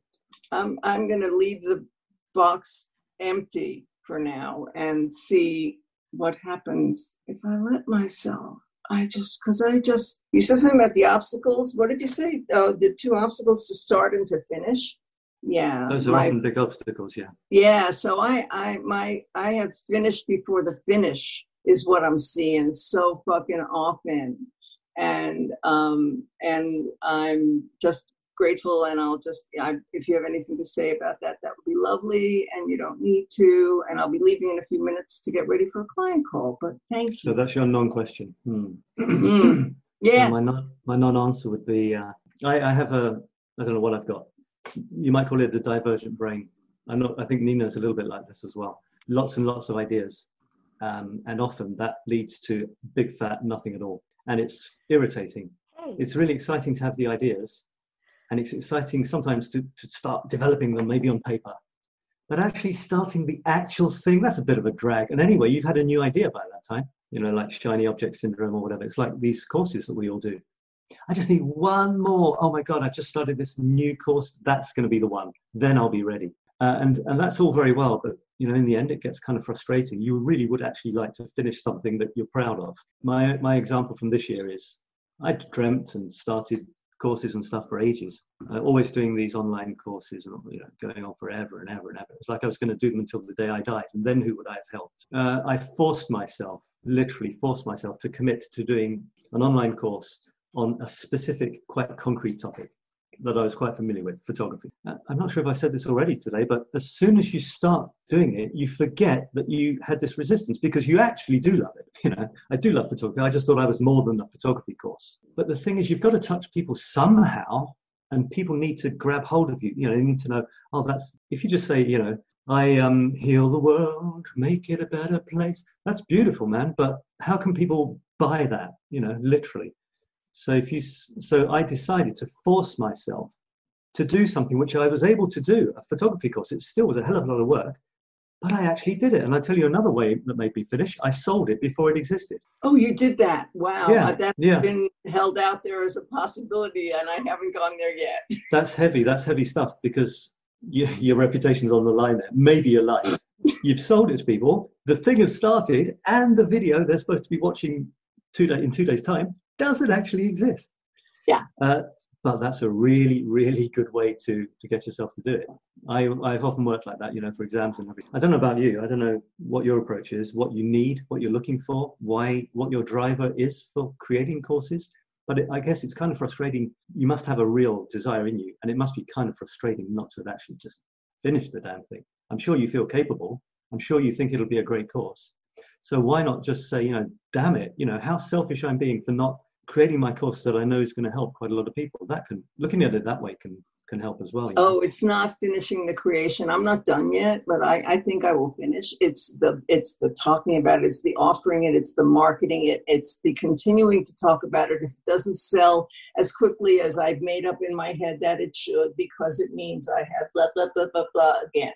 Speaker 4: I'm I'm gonna leave the box empty for now and see what happens if I let myself. I just because I just you said something about the obstacles. What did you say? Oh, the two obstacles to start and to finish yeah
Speaker 2: those are my, often big obstacles yeah
Speaker 4: yeah so i i my i have finished before the finish is what i'm seeing so fucking often and um and i'm just grateful and i'll just I, if you have anything to say about that that would be lovely and you don't need to and i'll be leaving in a few minutes to get ready for a client call but thank you
Speaker 2: so that's your non-question hmm.
Speaker 4: mm. yeah
Speaker 2: so my non my non-answer would be uh, I, I have a i don't know what i've got you might call it a divergent brain. I'm not, I think Nina's a little bit like this as well. Lots and lots of ideas. Um, and often that leads to big fat nothing at all. And it's irritating. Hey. It's really exciting to have the ideas. And it's exciting sometimes to, to start developing them maybe on paper. But actually starting the actual thing, that's a bit of a drag. And anyway, you've had a new idea by that time, you know, like shiny object syndrome or whatever. It's like these courses that we all do. I just need one more. Oh my God, I've just started this new course. That's going to be the one. Then I'll be ready. Uh, and, and that's all very well, but you know, in the end, it gets kind of frustrating. You really would actually like to finish something that you're proud of. My, my example from this year is I dreamt and started courses and stuff for ages, uh, always doing these online courses and you know, going on forever and ever and ever. It's like I was going to do them until the day I died, and then who would I have helped? Uh, I forced myself, literally forced myself to commit to doing an online course on a specific, quite concrete topic that I was quite familiar with, photography. Uh, I'm not sure if I said this already today, but as soon as you start doing it, you forget that you had this resistance because you actually do love it. You know, I do love photography. I just thought I was more than the photography course. But the thing is, you've got to touch people somehow, and people need to grab hold of you. You know, they need to know, oh, that's if you just say, you know, I um heal the world, make it a better place. That's beautiful, man. But how can people buy that? You know, literally. So if you, so I decided to force myself to do something which I was able to do, a photography course. It still was a hell of a lot of work, but I actually did it. And I tell you another way that made me finish. I sold it before it existed.
Speaker 4: Oh, you did that! Wow, yeah, that's yeah. been held out there as a possibility, and I haven't gone there yet.
Speaker 2: That's heavy. That's heavy stuff because your, your reputation's on the line there. Maybe your life. You've sold it to people. The thing has started, and the video they're supposed to be watching two day, in two days' time does it actually exist?
Speaker 4: Yeah.
Speaker 2: Uh, but that's a really, really good way to to get yourself to do it. I, I've often worked like that, you know, for exams and everything. I don't know about you. I don't know what your approach is, what you need, what you're looking for, why, what your driver is for creating courses. But it, I guess it's kind of frustrating. You must have a real desire in you, and it must be kind of frustrating not to have actually just finished the damn thing. I'm sure you feel capable. I'm sure you think it'll be a great course. So why not just say, you know, damn it, you know, how selfish I'm being for not creating my course that I know is going to help quite a lot of people. That can looking at it that way can can help as well.
Speaker 4: Oh, know? it's not finishing the creation. I'm not done yet, but I, I think I will finish. It's the it's the talking about it, it's the offering it, it's the marketing it, it's the continuing to talk about it. If it doesn't sell as quickly as I've made up in my head that it should, because it means I have blah blah blah blah blah again.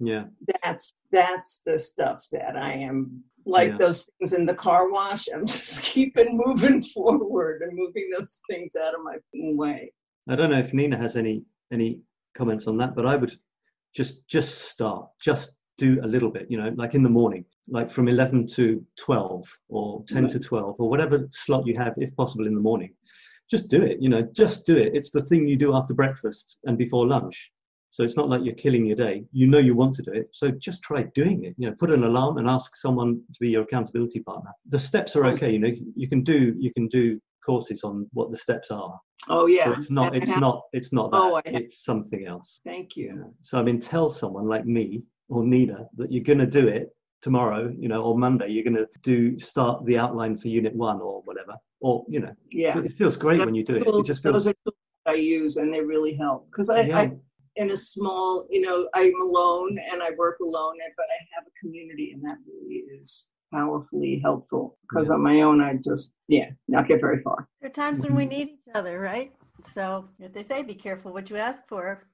Speaker 2: Yeah.
Speaker 4: That's that's the stuff that I am like yeah. those things in the car wash. I'm just keeping moving forward and moving those things out of my way.
Speaker 2: I don't know if Nina has any any comments on that, but I would just just start, just do a little bit, you know, like in the morning, like from 11 to 12 or 10 right. to 12 or whatever slot you have, if possible, in the morning. Just do it, you know, just do it. It's the thing you do after breakfast and before lunch. So it's not like you're killing your day. You know you want to do it. So just try doing it. You know, put an alarm and ask someone to be your accountability partner. The steps are oh. okay. You know, you can do you can do courses on what the steps are.
Speaker 4: Oh yeah.
Speaker 2: So it's not it's not it's not that. Oh, it's something else.
Speaker 4: Thank you.
Speaker 2: So I mean tell someone like me or Nina that you're gonna do it tomorrow, you know, or Monday, you're gonna do start the outline for unit one or whatever. Or, you know,
Speaker 4: yeah.
Speaker 2: It feels great when you do it. it
Speaker 4: just feels, those are tools I use and they really help. Because I, yeah. I in a small, you know, I'm alone and I work alone, but I have a community, and that really is powerfully helpful because on my own I just yeah not get very far.
Speaker 1: There are times when we need each other, right? So if they say be careful what you ask for,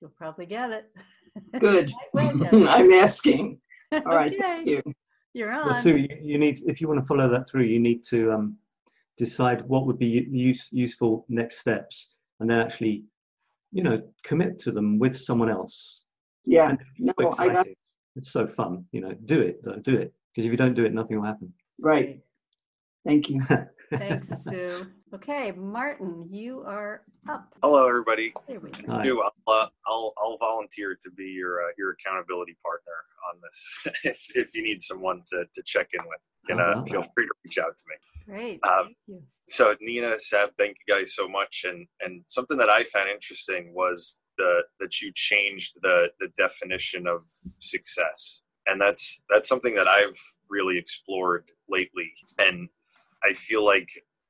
Speaker 1: you'll probably get it.
Speaker 4: Good. I'm asking. All right.
Speaker 1: Okay.
Speaker 4: Thank you.
Speaker 1: You're on.
Speaker 2: Well, Sue, you, you need if you want to follow that through, you need to um, decide what would be use, useful next steps, and then actually, you know, commit to them with someone else.
Speaker 4: Yeah. No,
Speaker 2: it's
Speaker 4: I got
Speaker 2: exciting. It's so fun, you know. Do it, though, do it, because if you don't do it, nothing will happen.
Speaker 4: right. Thank you.
Speaker 1: Thanks, Sue. Okay, Martin, you are up.
Speaker 5: Hello, everybody.
Speaker 1: There we go.
Speaker 5: Do I'll, uh, I'll I'll volunteer to be your uh, your accountability partner on this if if you need someone to, to check in with. You
Speaker 2: How
Speaker 5: know, feel free to reach out to me.
Speaker 1: Great.
Speaker 5: Um,
Speaker 1: Thank you.
Speaker 5: So Nina, Seb, thank you guys so much. And and something that I found interesting was the that you changed the the definition of success, and that's that's something that I've really explored lately. And I feel like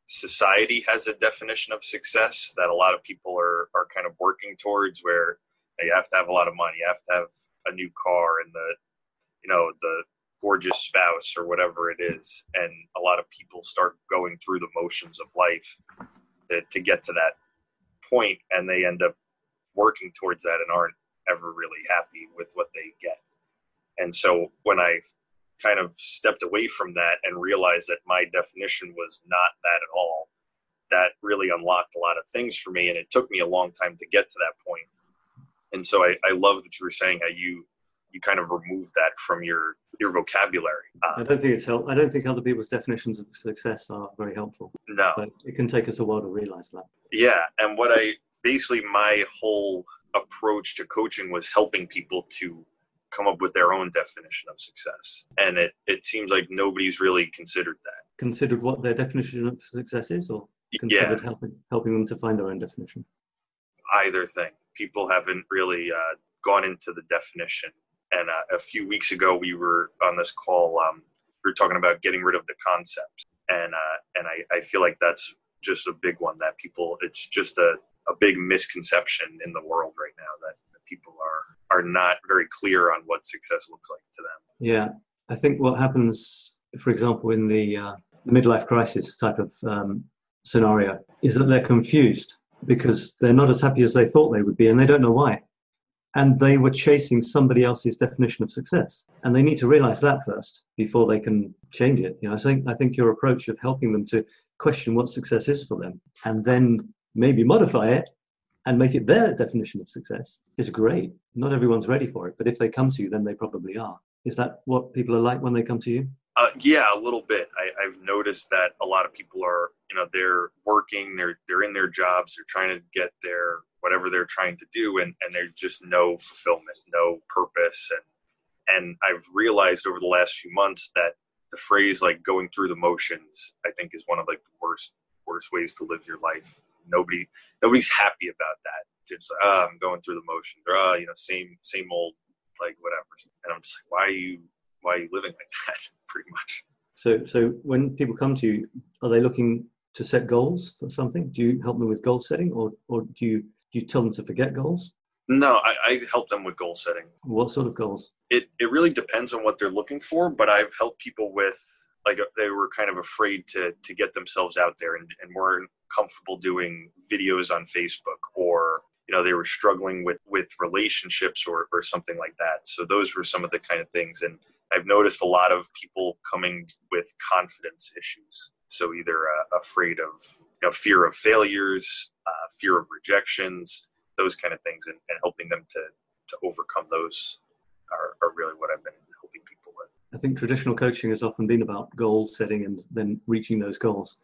Speaker 5: society has a definition of success that a lot of people are are kind of working towards, where you have to have a lot of money, you have to have a new car, and the you know the gorgeous spouse or whatever it is. And a lot of people start going through the motions of life to, to get to that point and they end up working towards that and aren't ever really happy with what they get. And so when i kind of stepped away from that and realized that my definition was not that at all that really unlocked a lot of things for me and it took me a long time to get to that point. And so i, I love that you were saying how you you kind of remove that from your your vocabulary.
Speaker 2: I
Speaker 5: Uh,
Speaker 2: don't think it's help. I don't think other people's definitions of success are very helpful.
Speaker 5: no,
Speaker 2: But it can take us a while to realize that.
Speaker 5: yeah, and what I basically my whole approach to coaching was helping people to come up with their own definition of success, and it it seems like nobody's really considered that.
Speaker 2: Considered what their definition of success is, or
Speaker 5: Yeah,
Speaker 2: considered helping helping them to find their own definition.
Speaker 5: either thing. People haven't really uh, gone into the definition. And uh, a few weeks ago, we were on this call. Um, we were talking about getting rid of the concepts, and uh, and I, I feel like that's just a big one that people. It's just a, a big misconception in the world right now that, that people are are not very clear on what success looks like to them.
Speaker 2: Yeah, I think what happens, for example, in the uh, midlife crisis type of um, scenario, is that they're confused because they're not as happy as they thought they would be, and they don't know why. And they were chasing somebody else's definition of success, and they need to realize that first before they can change it. You know, I think I think your approach of helping them to question what success is for them, and then maybe modify it and make it their definition of success is great. Not everyone's ready for it, but if they come to you, then they probably are. Is that what people are like when they come to you?
Speaker 5: Uh, yeah, a little bit. I, I've noticed that a lot of people are, you know, they're working, they're they're in their jobs, they're trying to get their whatever they're trying to do, and and there's just no fulfillment, no purpose, and and I've realized over the last few months that the phrase like going through the motions, I think, is one of like the worst worst ways to live your life. Nobody nobody's happy about that. It's like, oh, I'm going through the motions, or oh, you know, same same old like whatever. And I'm just like, why are you why are you living like that? Pretty much.
Speaker 2: So, so when people come to you, are they looking to set goals for something? Do you help them with goal setting, or or do you do you tell them to forget goals?
Speaker 5: No, I, I help them with goal setting.
Speaker 2: What sort of goals?
Speaker 5: It it really depends on what they're looking for, but I've helped people with like they were kind of afraid to to get themselves out there and, and weren't comfortable doing videos on Facebook or you know they were struggling with with relationships or or something like that. So those were some of the kind of things and I've noticed a lot of people coming with confidence issues. So either uh, afraid of you know fear of failures, uh, fear of rejections, those kind of things, and, and helping them to to overcome those are, are really what I've been helping people with.
Speaker 2: I think traditional coaching has often been about goal setting and then reaching those goals.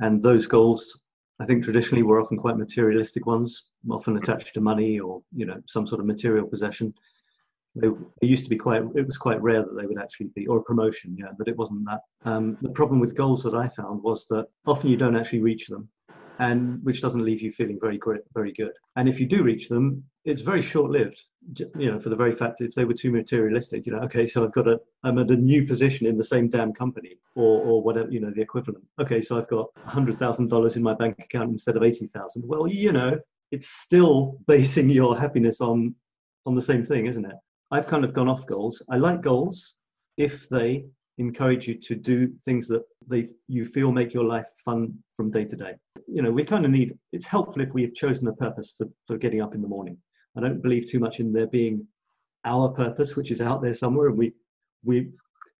Speaker 2: And those goals, I think traditionally were often quite materialistic ones, often attached to money or you know some sort of material possession. They, it used to be quite. It was quite rare that they would actually be, or a promotion, yeah. But it wasn't that. Um, the problem with goals that I found was that often you don't actually reach them, and which doesn't leave you feeling very very good. And if you do reach them, it's very short-lived. You know, for the very fact if they were too materialistic, you know, okay, so I've got a, I'm at a new position in the same damn company, or or whatever, you know, the equivalent. Okay, so I've got hundred thousand dollars in my bank account instead of eighty thousand. Well, you know, it's still basing your happiness on on the same thing, isn't it? I've kind of gone off goals. I like goals if they encourage you to do things that they you feel make your life fun from day to day. You know, we kind of need. It's helpful if we have chosen a purpose for for getting up in the morning. I don't believe too much in there being our purpose, which is out there somewhere, and we we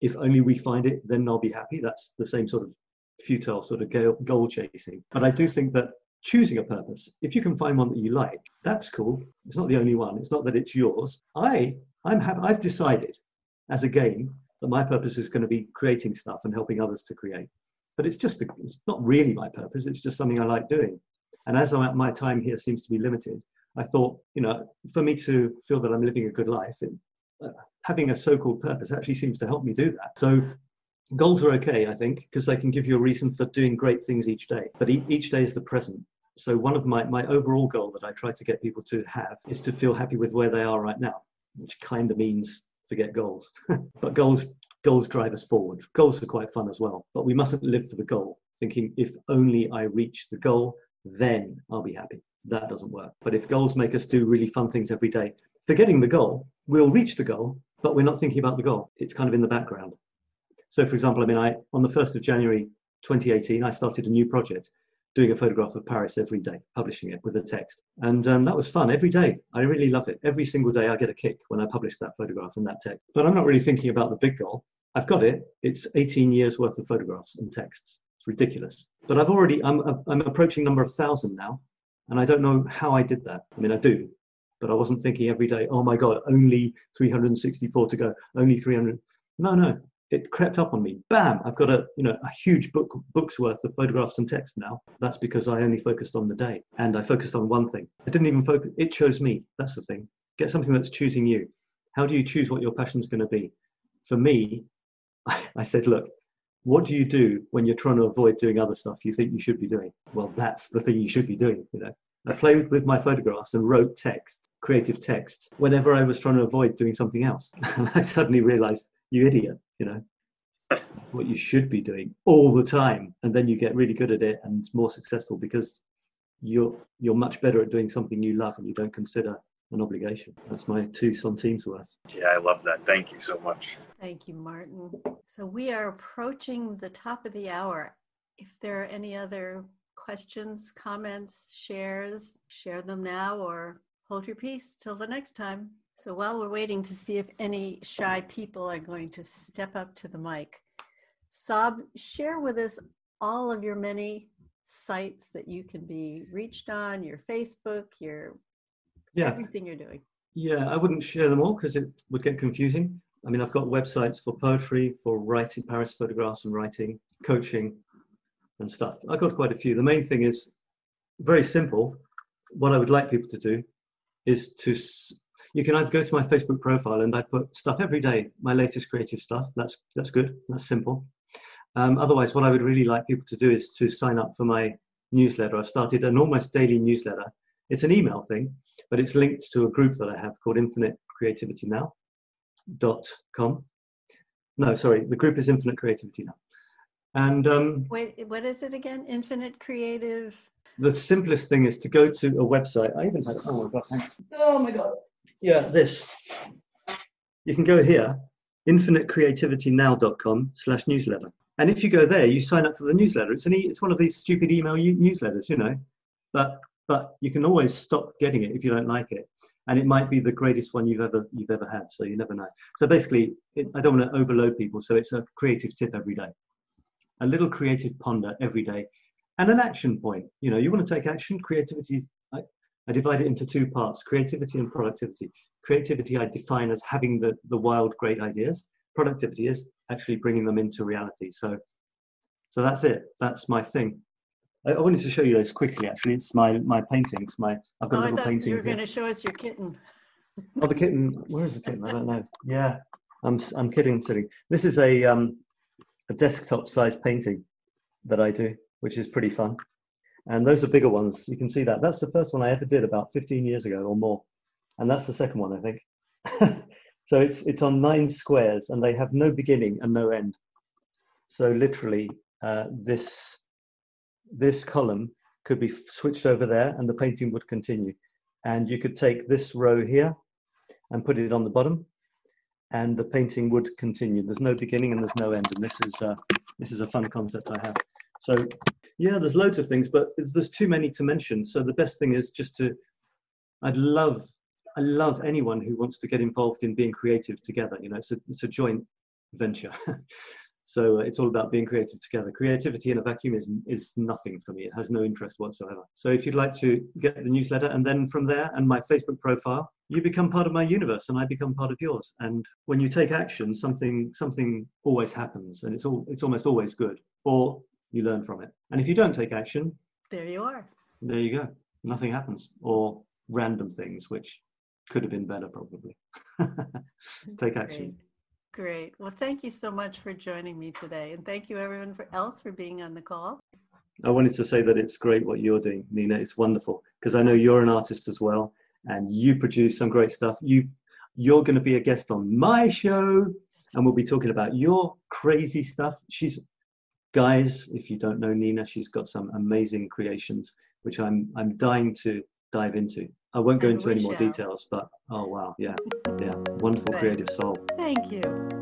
Speaker 2: if only we find it, then I'll be happy. That's the same sort of futile sort of goal chasing. But I do think that choosing a purpose, if you can find one that you like, that's cool. It's not the only one. It's not that it's yours. I I'm ha- I've decided as a game that my purpose is going to be creating stuff and helping others to create. But it's just a, it's not really my purpose. It's just something I like doing. And as I'm at, my time here seems to be limited, I thought, you know, for me to feel that I'm living a good life, it, uh, having a so-called purpose actually seems to help me do that. So goals are okay, I think, because they can give you a reason for doing great things each day. But e- each day is the present. So one of my, my overall goal that I try to get people to have is to feel happy with where they are right now, which kind of means forget goals. but goals goals drive us forward. Goals are quite fun as well, but we mustn't live for the goal, thinking if only I reach the goal, then I'll be happy. That doesn't work. But if goals make us do really fun things every day, forgetting the goal, we'll reach the goal, but we're not thinking about the goal. It's kind of in the background. So, for example, I mean, I on the 1st of January 2018, I started a new project doing a photograph of Paris every day, publishing it with a text. And um, that was fun every day. I really love it. Every single day I get a kick when I publish that photograph and that text. But I'm not really thinking about the big goal. I've got it. It's 18 years worth of photographs and texts. It's ridiculous. But I've already, I'm, I'm approaching number of thousand now. And I don't know how I did that. I mean, I do, but I wasn't thinking every day, oh my God, only 364 to go, only 300. No, no, it crept up on me. Bam! I've got a you know a huge book book's worth of photographs and text now. That's because I only focused on the day and I focused on one thing. I didn't even focus. It chose me. That's the thing. Get something that's choosing you. How do you choose what your passion's going to be? For me, I, said, look, what do you do when you're trying to avoid doing other stuff you think you should be doing? Well, that's the thing you should be doing. You know, I played with my photographs and wrote text, creative text, whenever I was trying to avoid doing something else. And I suddenly realized, you idiot, you know. What you should be doing all the time and then you get really good at it and more successful because you're you're much better at doing something you love and you don't consider an obligation. That's my two centimes worth.
Speaker 5: Yeah i love that. Thank you so much.
Speaker 1: Thank you martin. So we are approaching the top of the hour. If there are any other questions comments shares share them now or hold your peace. Till the next time so while we're waiting to see if any shy people are going to step up to the mic, Sab, share with us all of your many sites that you can be reached on, your Facebook, your yeah. everything you're doing.
Speaker 2: Yeah, I wouldn't share them all because it would get confusing. I mean, I've got websites for poetry, for writing, Paris photographs and writing, coaching, and stuff. I've got quite a few. The main thing is very simple. What I would like people to do is to you can either go to my Facebook profile and I put stuff every day, my latest creative stuff. That's that's good. That's simple. Um, otherwise, what I would really like people to do is to sign up for my newsletter. I've started an almost daily newsletter. It's an email thing, but it's linked to a group that I have called Infinite Creativity Now. Dot com. No, sorry, the group is Infinite Creativity Now. And um,
Speaker 1: wait, what is it again? Infinite Creative.
Speaker 2: The simplest thing is to go to a website. I even had. Oh my god! Thanks. Oh my god! Yeah, this. You can go here, infinitecreativitynow.com slash newsletter. And if you go there, you sign up for the newsletter. It's an e- it's one of these stupid email u- newsletters, you know, but but you can always stop getting it if you don't like it, and it might be the greatest one you've ever you've ever had. So you never know. So basically, it, I don't want to overload people. So it's a creative tip every day, a little creative ponder every day, and an action point. You know, you want to take action. Creativity I divide it into two parts creativity and productivity. Creativity I define as having the, the wild, great ideas. Productivity is actually bringing them into reality. So, so that's it. That's my thing. I, I wanted to show you this quickly. Actually, it's my my paintings. My I've got oh, a little painting.
Speaker 1: You were going to show us your kitten.
Speaker 2: oh, the kitten. Where is the kitten? I don't know. Yeah, I'm I'm kidding, silly. This is a um a desktop size painting that I do, which is pretty fun. And those are bigger ones. You can see that. That's the first one I ever did about 15 years ago or more. And that's the second one, I think. so it's, it's on nine squares and they have no beginning and no end. So literally, uh, this, this column could be switched over there and the painting would continue. And you could take this row here and put it on the bottom. and the painting would continue. There's no beginning and there's no end, and this is uh, this is a fun concept I have. So yeah, there's loads of things, but there's too many to mention. So the best thing is just to, I'd love, I love anyone who wants to get involved in being creative together. You know, it's a it's a joint venture. So uh, it's all about being creative together. Creativity in a vacuum is, is nothing for me. It has no interest whatsoever. So if you'd like to get the newsletter and then from there and my Facebook profile, you become part of my universe and I become part of yours. And when you take action, something something always happens and it's all it's almost always good. Or you learn from it. And if you don't take action,
Speaker 1: there you are.
Speaker 2: There you go. Nothing happens. Or random things which could have been better probably. take action.
Speaker 1: Great. Great. Well, thank you so much for joining me today. And thank you everyone for, else for being on the call.
Speaker 2: I wanted to say that it's great what you're doing, Nina. It's wonderful because I know you're an artist as well and you produce some great stuff. You you're going to be a guest on my show and we'll be talking about your crazy stuff. She's guys, if you don't know Nina, she's got some amazing creations which I'm I'm dying to dive into. I won't go into any more details, but oh wow, yeah, yeah, wonderful creative soul.
Speaker 1: Thank you.